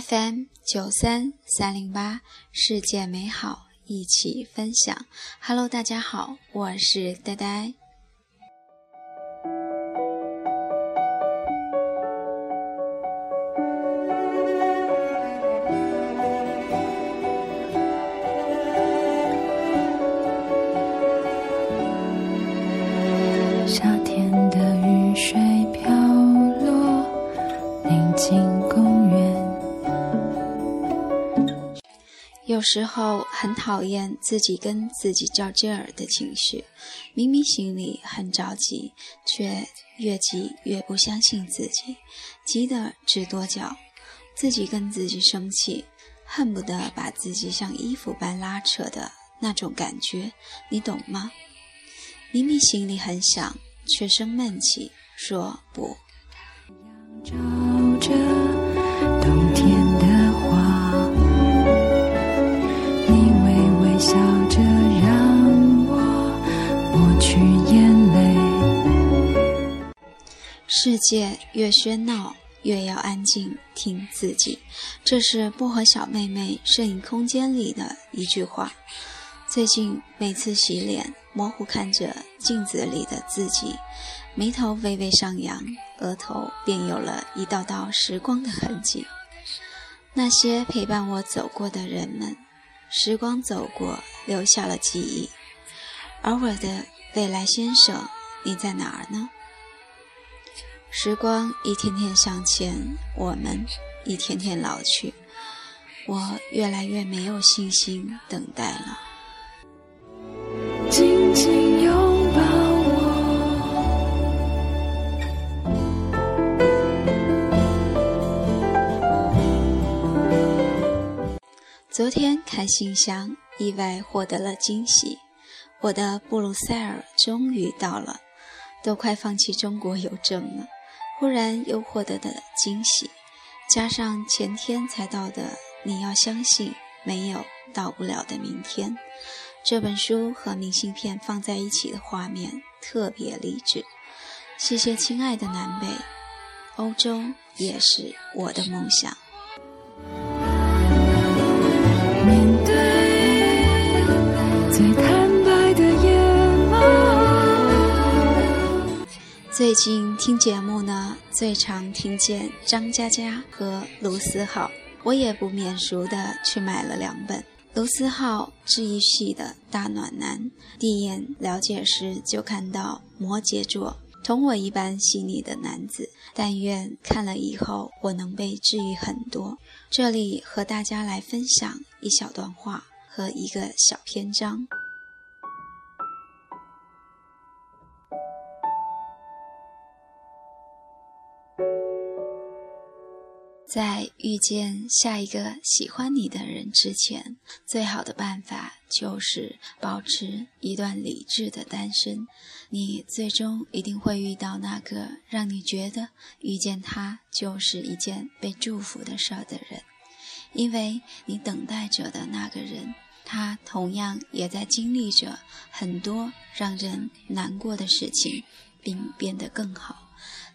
FM 九三三零八，世界美好一起分享。Hello，大家好，我是呆呆。有时候很讨厌自己跟自己较劲儿的情绪，明明心里很着急，却越急越不相信自己，急得直跺脚。自己跟自己生气，恨不得把自己像衣服般拉扯的那种感觉，你懂吗？明明心里很想，却生闷气，说不。照着冬天的世界越喧闹，越要安静听自己。这是薄荷小妹妹摄影空间里的一句话。最近每次洗脸，模糊看着镜子里的自己，眉头微微上扬，额头便有了一道道时光的痕迹。那些陪伴我走过的人们，时光走过，留下了记忆。而我的未来先生，你在哪儿呢？时光一天天向前，我们一天天老去，我越来越没有信心等待了。紧紧拥抱我。昨天看信箱，意外获得了惊喜，我的布鲁塞尔终于到了，都快放弃中国邮政了。突然又获得的惊喜，加上前天才到的，你要相信没有到不了的明天。这本书和明信片放在一起的画面特别励志。谢谢亲爱的南北，欧洲也是我的梦想。最近听节目呢。最常听见张嘉佳和卢思浩，我也不免俗的去买了两本。卢思浩治愈系的大暖男，第一眼了解时就看到摩羯座，同我一般细腻的男子。但愿看了以后我能被治愈很多。这里和大家来分享一小段话和一个小篇章。在遇见下一个喜欢你的人之前，最好的办法就是保持一段理智的单身。你最终一定会遇到那个让你觉得遇见他就是一件被祝福的事儿的人，因为你等待着的那个人，他同样也在经历着很多让人难过的事情，并变得更好。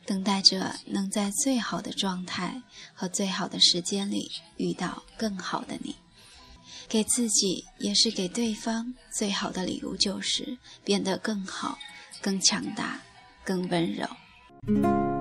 等待着能在最好的状态和最好的时间里遇到更好的你，给自己也是给对方最好的礼物，就是变得更好、更强大、更温柔。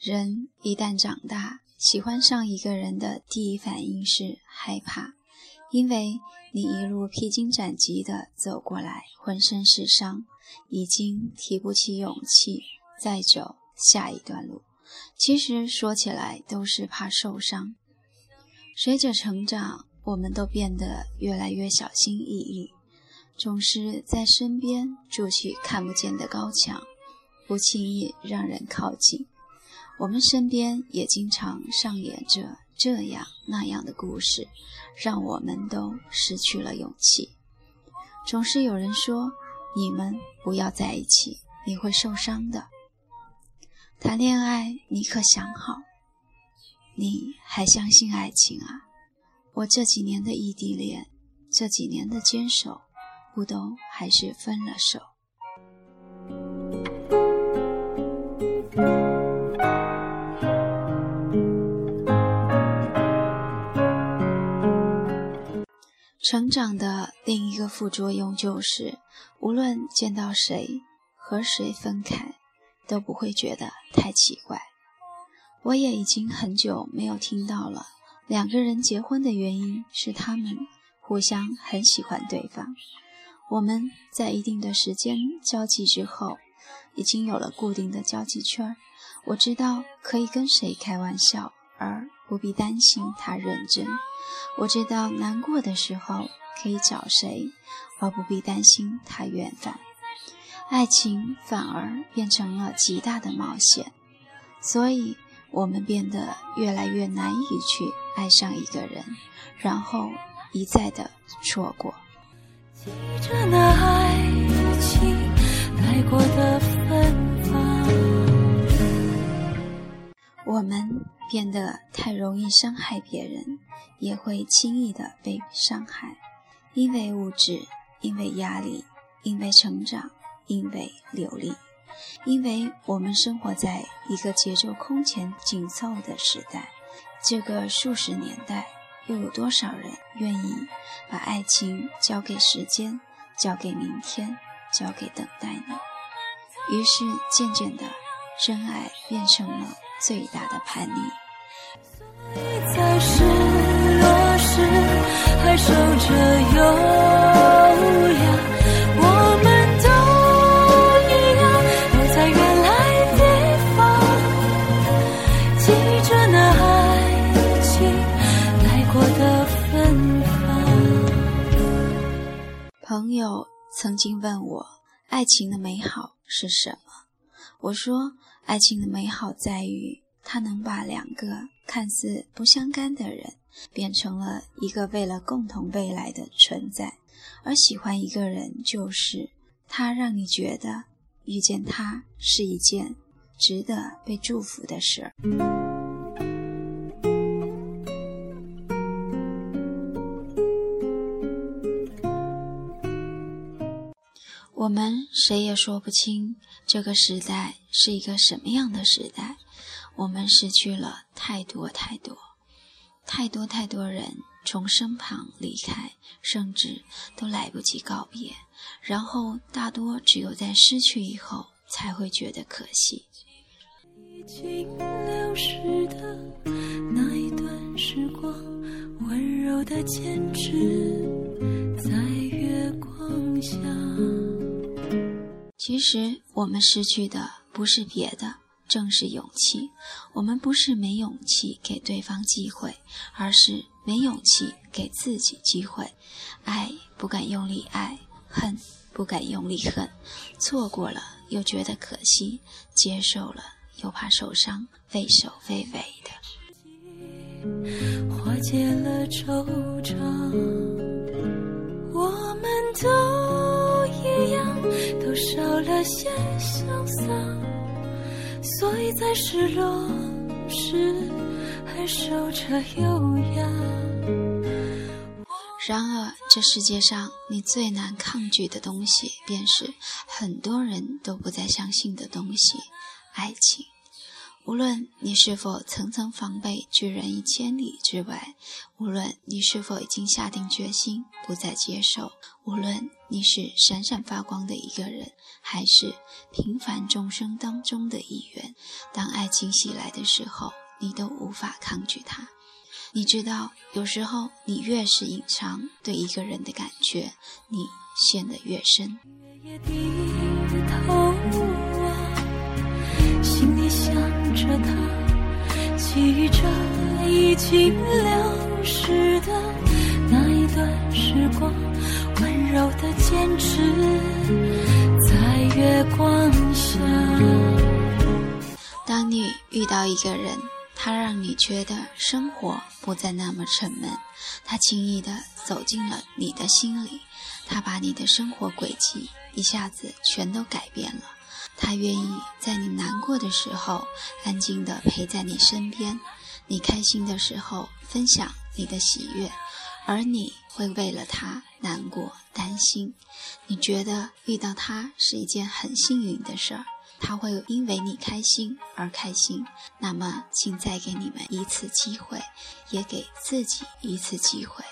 人一旦长大，喜欢上一个人的第一反应是害怕，因为你一路披荆斩棘地走过来，浑身是伤，已经提不起勇气再走下一段路。其实说起来都是怕受伤。随着成长，我们都变得越来越小心翼翼，总是在身边筑起看不见的高墙，不轻易让人靠近。我们身边也经常上演着这样那样的故事，让我们都失去了勇气。总是有人说：“你们不要在一起，你会受伤的。”谈恋爱，你可想好？你还相信爱情啊？我这几年的异地恋，这几年的坚守，不都还是分了手？成长的另一个副作用就是，无论见到谁和谁分开，都不会觉得太奇怪。我也已经很久没有听到了，两个人结婚的原因是他们互相很喜欢对方。我们在一定的时间交际之后，已经有了固定的交际圈我知道可以跟谁开玩笑，而不必担心他认真。我知道难过的时候可以找谁，而不必担心他远返。爱情反而变成了极大的冒险，所以我们变得越来越难以去爱上一个人，然后一再的错过。记着那爱情来过的芬芳，我们。变得太容易伤害别人，也会轻易的被伤害，因为物质，因为压力，因为成长，因为流利，因为我们生活在一个节奏空前紧凑的时代。这个数十年代，又有多少人愿意把爱情交给时间，交给明天，交给等待呢？于是，渐渐的，真爱变成了最大的叛逆。你在失落时还守着优雅，我们都一样，留在原来地方，记着那爱情来过的芬芳。朋友曾经问我，爱情的美好是什么？我说，爱情的美好在于。他能把两个看似不相干的人变成了一个为了共同未来的存在，而喜欢一个人就是他让你觉得遇见他是一件值得被祝福的事儿。我们谁也说不清这个时代是一个什么样的时代。我们失去了太多太多，太多太多人从身旁离开，甚至都来不及告别。然后大多只有在失去以后才会觉得可惜。已经流逝的那一段时光，温柔的坚持在月光下。其实我们失去的不是别的。正是勇气，我们不是没勇气给对方机会，而是没勇气给自己机会。爱不敢用力爱，恨不敢用力恨，错过了又觉得可惜，接受了又怕受伤，畏首畏尾的。化解了惆怅，我们都一样，都少了些潇洒。所以在失落时还守着优雅。然而，这世界上你最难抗拒的东西，便是很多人都不再相信的东西——爱情。无论你是否层层防备拒人于千里之外，无论你是否已经下定决心不再接受，无论你是闪闪发光的一个人，还是平凡众生当中的一员，当爱情袭来的时候，你都无法抗拒它。你知道，有时候你越是隐藏对一个人的感觉，你陷得越深。心里想着他，记着已经流逝的那一段时光，柔的坚持在月光下。当你遇到一个人，他让你觉得生活不再那么沉闷，他轻易的走进了你的心里，他把你的生活轨迹一下子全都改变了。他愿意在你难过的时候安静地陪在你身边，你开心的时候分享你的喜悦，而你会为了他难过担心。你觉得遇到他是一件很幸运的事儿，他会因为你开心而开心。那么，请再给你们一次机会，也给自己一次机会。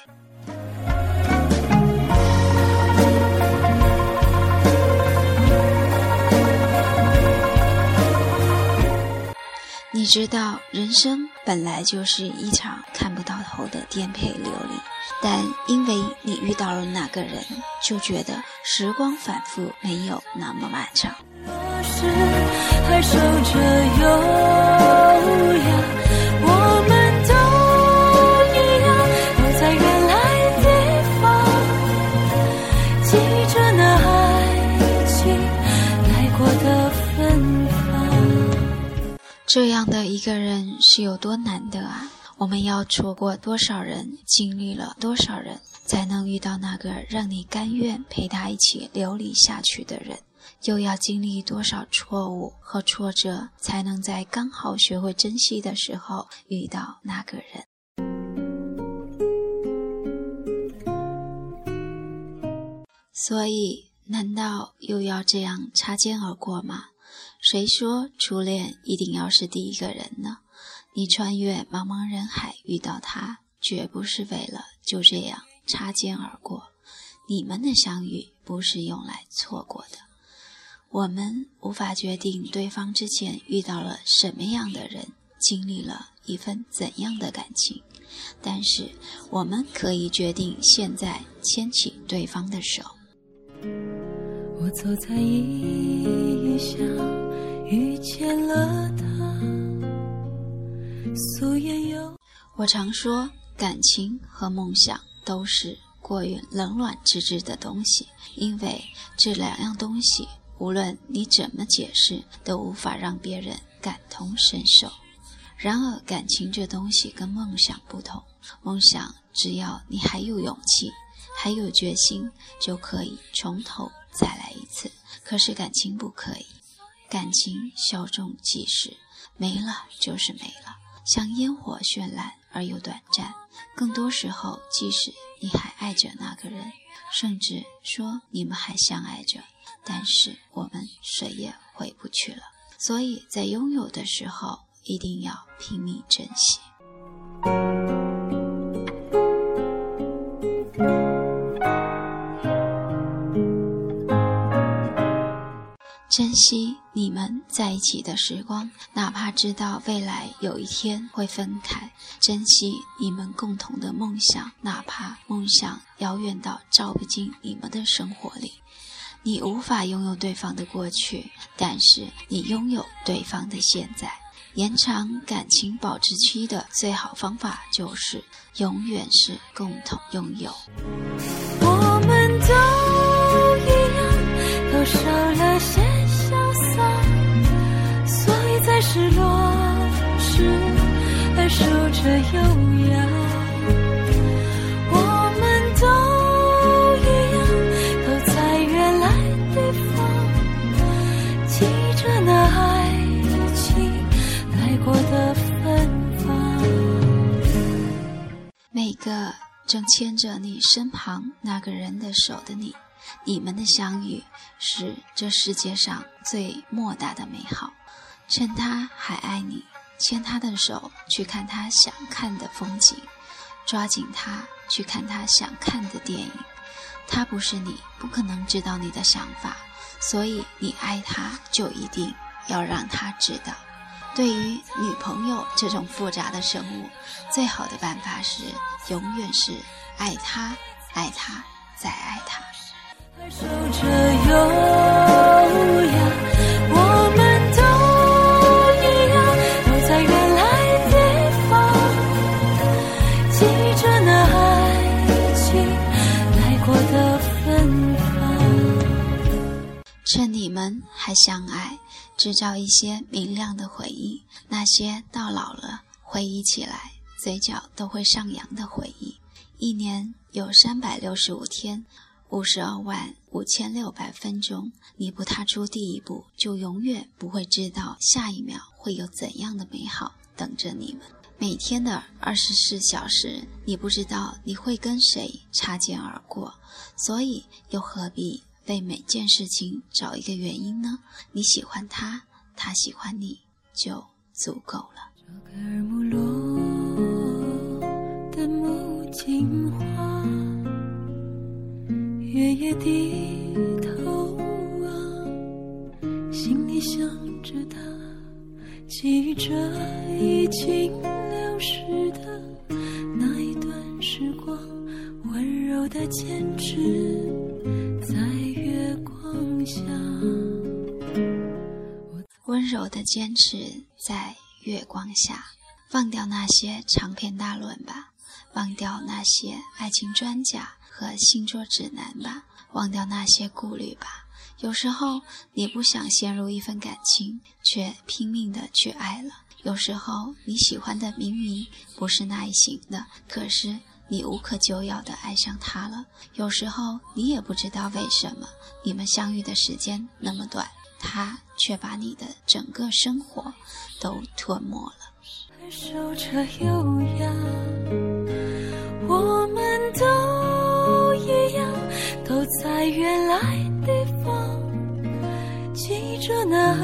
你知道，人生本来就是一场看不到头的颠沛流离，但因为你遇到了那个人，就觉得时光反复没有那么漫长。若是还守着优雅，我们都一样，都在原来地方，记着那爱情来过的芬芳。这样的一个人是有多难得啊！我们要错过多少人，经历了多少人，才能遇到那个让你甘愿陪他一起流离下去的人？又要经历多少错误和挫折，才能在刚好学会珍惜的时候遇到那个人？所以，难道又要这样擦肩而过吗？谁说初恋一定要是第一个人呢？你穿越茫茫人海遇到他，绝不是为了就这样擦肩而过。你们的相遇不是用来错过的。我们无法决定对方之前遇到了什么样的人，经历了一份怎样的感情，但是我们可以决定现在牵起对方的手。我走在异乡，遇见了他，我常说，感情和梦想都是过于冷暖自知的东西，因为这两样东西。无论你怎么解释，都无法让别人感同身受。然而，感情这东西跟梦想不同，梦想只要你还有勇气，还有决心，就可以从头再来一次。可是感情不可以，感情稍纵即逝，没了就是没了，像烟火绚烂而又短暂。更多时候，即使你还爱着那个人，甚至说你们还相爱着。但是我们谁也回不去了，所以在拥有的时候一定要拼命珍惜，珍惜你们在一起的时光，哪怕知道未来有一天会分开；珍惜你们共同的梦想，哪怕梦想遥远到照不进你们的生活里。你无法拥有对方的过去，但是你拥有对方的现在。延长感情保质期的最好方法就是永远是共同拥有。我们都一样，都少了些守着优雅。每个正牵着你身旁那个人的手的你，你们的相遇是这世界上最莫大的美好。趁他还爱你，牵他的手去看他想看的风景，抓紧他去看他想看的电影。他不是你，不可能知道你的想法，所以你爱他就一定要让他知道。对于女朋友这种复杂的生物，最好的办法是永远是爱她，爱她，再爱她。还守着趁你们还相爱，制造一些明亮的回忆，那些到老了回忆起来嘴角都会上扬的回忆。一年有三百六十五天，五十二万五千六百分钟，你不踏出第一步，就永远不会知道下一秒会有怎样的美好等着你们。每天的二十四小时，你不知道你会跟谁擦肩而过，所以又何必为每件事情找一个原因呢？你喜欢他，他喜欢你，就足够了。这个耳目落的木槿花，月夜低头啊，心里想着他，记着已经流逝的那一段时光，温柔的坚持。温柔的坚持在月光下，忘掉那些长篇大论吧，忘掉那些爱情专家和星座指南吧，忘掉那些顾虑吧。有时候你不想陷入一份感情，却拼命的去爱了；有时候你喜欢的明明不是那一型的，可是你无可救药的爱上他了；有时候你也不知道为什么你们相遇的时间那么短。他却把你的整个生活都吞没了。守着优雅，我们都一样，都在原来地方，记着那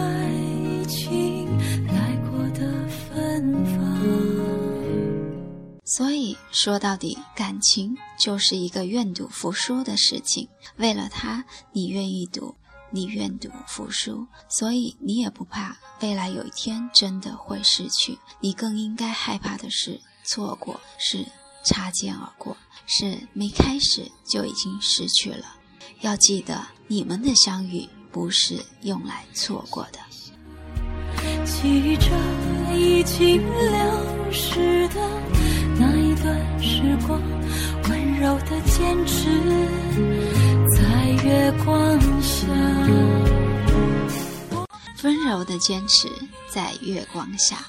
所以说到底，感情就是一个愿赌服输的事情。为了他，你愿意赌。你愿赌服输，所以你也不怕未来有一天真的会失去。你更应该害怕的是错过，是擦肩而过，是没开始就已经失去了。要记得，你们的相遇不是用来错过的。记着已经流逝的时光，温柔的坚持。在月光下，温柔的坚持在月光下，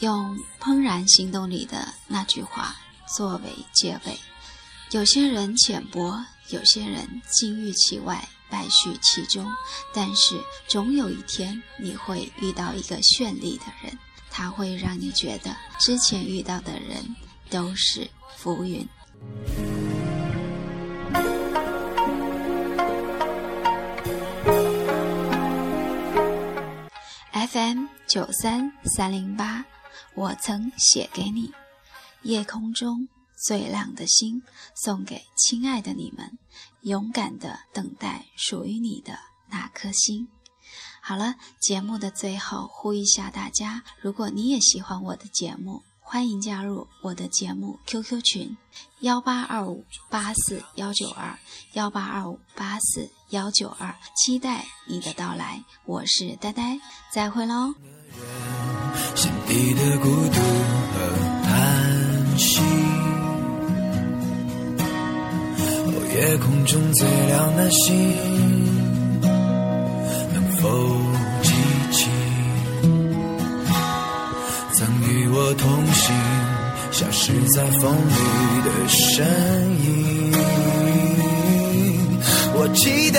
用《怦然心动》里的那句话作为结尾。有些人浅薄，有些人金玉其外，败絮其中，但是总有一天你会遇到一个绚丽的人，他会让你觉得之前遇到的人都是浮云。FM 九三三零八，我曾写给你，夜空中最亮的星，送给亲爱的你们，勇敢的等待属于你的那颗星。好了，节目的最后呼吁一下大家，如果你也喜欢我的节目。欢迎加入我的节目 QQ 群：幺八二五八四幺九二幺八二五八四幺九二，期待你的到来。我是呆呆，再会喽。心底的孤独和叹息，哦，夜空中最亮的星，能否？曾与我同行，消失在风里的身影。我祈祷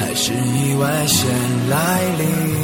还是意外先来临。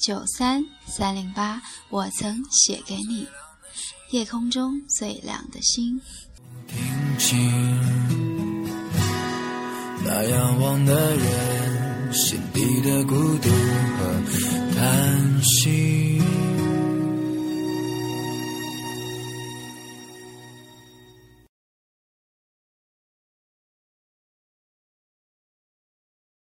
九三三零八我曾写给你。夜空中最亮的星。听清那仰望的人心底的孤独和叹息。